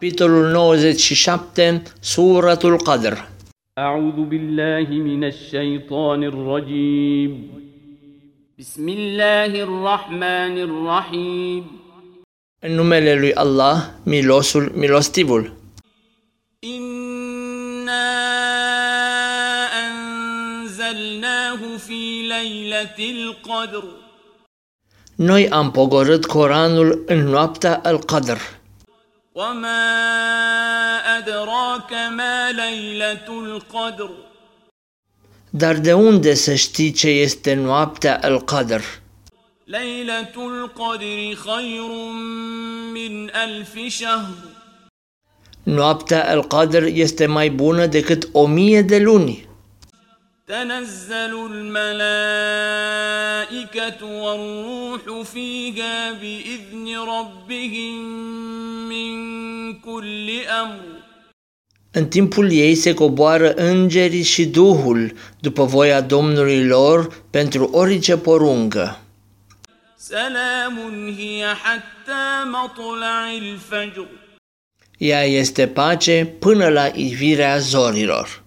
Capitolul 97, Suratul Qadr. أعوذ بالله من الشيطان الرجيم بسم الله الرحمن الرحيم În numele lui Allah, milosul, milostivul. إنا أنزلناه في ليلة القدر Noi am pogorât Coranul în noaptea al-Qadr. وما أدراك ما ليلة القدر در دوند سشتي چه يستنوابت القدر ليلة القدر خير من ألف شهر. نوابت القدر يستمي بونا دكت أمية دلوني تنزل الملائكة والروح فيها بإذن ربهم من كل أمر În timpul ei se coboară îngerii și Duhul, după voia Domnului lor, pentru orice poruncă. سلام هي حتى مطلع الفجر Ea este pace până la ivirea zorilor.